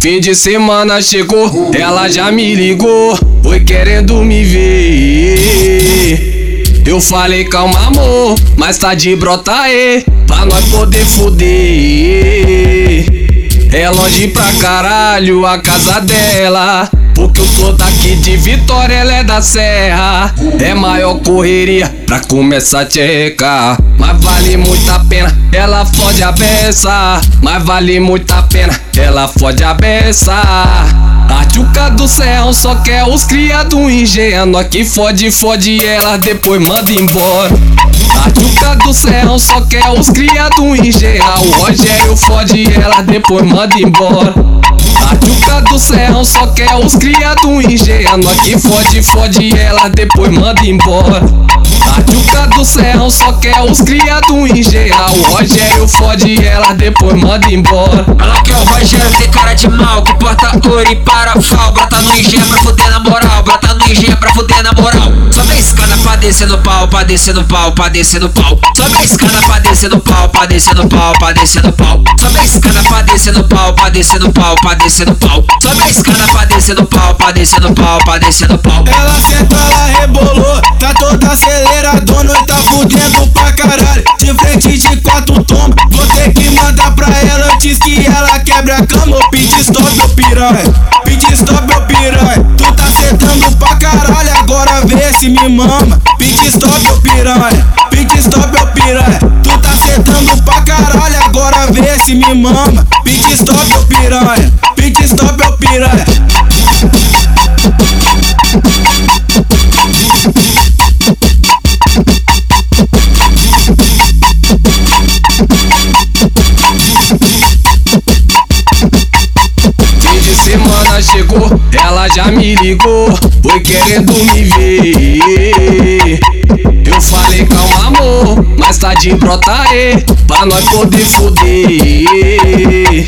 Fim de semana chegou, ela já me ligou, foi querendo me ver. Eu falei calma amor, mas tá de brota aí, pra nós poder foder. É longe pra caralho a casa dela. Porque eu sou daqui de Vitória, ela é da Serra. É maior correria pra começar a tchecar. Mas vale muito a pena, ela fode a beça. Mas vale muito a pena, ela fode a beça. A do céu só quer os criados ingênuos. Que fode, fode ela, depois manda embora. A do céu só quer os criados ingênuos. O Rogério fode ela, depois manda embora. A tchuca do céu só quer os criados ingênuos. Que fode, fode ela, depois manda embora. A tchuca do céu só quer os criados ingênuos. O Rogério fode ela, depois manda embora. Ela quer o Rogério, tem cara de mal, que porta ouro e parafal. Brota no IG pra fuder na moral, pra fuder na moral. Sobe a escada pra descer no pau, pra descer no pau, pra descer no pau. Sobe a escada pra descer no pau, pra descer no pau, pra descer no pau. Sobe a escada pra descer no pau, pra descer no pau, pra descer no pau. Sobe a escada pra descer no pau, pra descer no pau, pra descer no pau. Ela senta, ela rebolou, tá toda aceleradona e tá fudendo pra caralho. De frente de quatro tombos, vou ter que mandar pra ela antes que ela quebre a cama. Pit stop, piranha, pit stop, agora vê se me mama. Pit stop, meu piranha, pit stop, meu piranha. Tu tá sentando pra caralho, agora vê se me mama. Pit stop, meu piranha, semana chegou, ela já me ligou, foi querendo me ver. Eu falei calma amor, mas tá de brota aí, pra nós poder foder.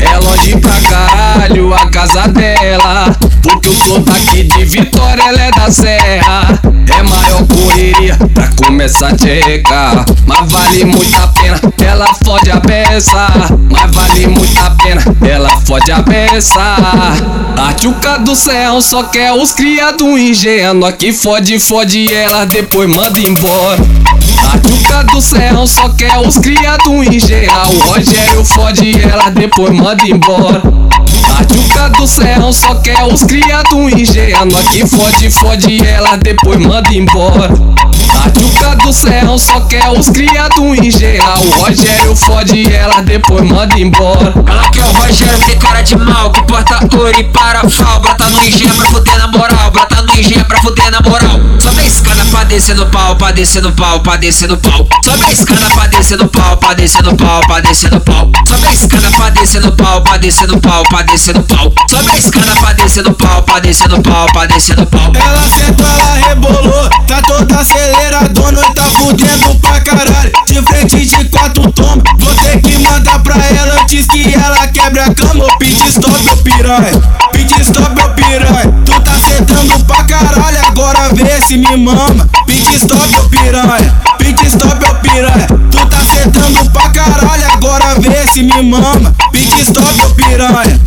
É longe pra caralho a casa dela, porque eu sou daqui de Vitória, ela é da Serra. É maior correria pra começar a tchecar, mas vale muito a pena, ela fode a beça, mas vale muito a pena, ela fode a beça. A tchuca do céu só quer os criados ingênuos, que fode, fode ela, depois manda embora. A tchuca do céu só quer os criados ingênuos, o Rogério fode ela, depois manda embora. Do céu só quer os criados ingênuos, que fode, fode ela, depois manda embora. A tchuca do céu só quer os criados ingênuos, o Rogério fode ela, depois manda embora. Ela quer o Rogério, tem cara de mal, que porta ouro e parafal. Brota no IG pra fuder na moral, brota no IG pra fuder na moral. Sobe a escada pra descer no pau, pra descer no pau, pra descer no pau. Sobe a escada pra descer no pau, pra descer no pau, pra descer no pau. Sobe a escada pra descer no pau, pra descer no pau, pra descer no pau. Sobe a escada pra descer no pau, pra descer no pau, pra descer no pau. Ela senta, ela rebolou, tá toda aceleradona e tá fudendo pra caralho. De frente de quatro tombos, vou ter que mandar pra ela antes que ela quebre a cama. Ô pit stop, meu piranha, pit stop, meu piranha. Tu tá sentando pra caralho, agora vê se me mama. Pit stop, meu piranha, pit stop, meu piranha. Tu tá sentando pra caralho, agora vê se me mama. Pit stop, meu piranha.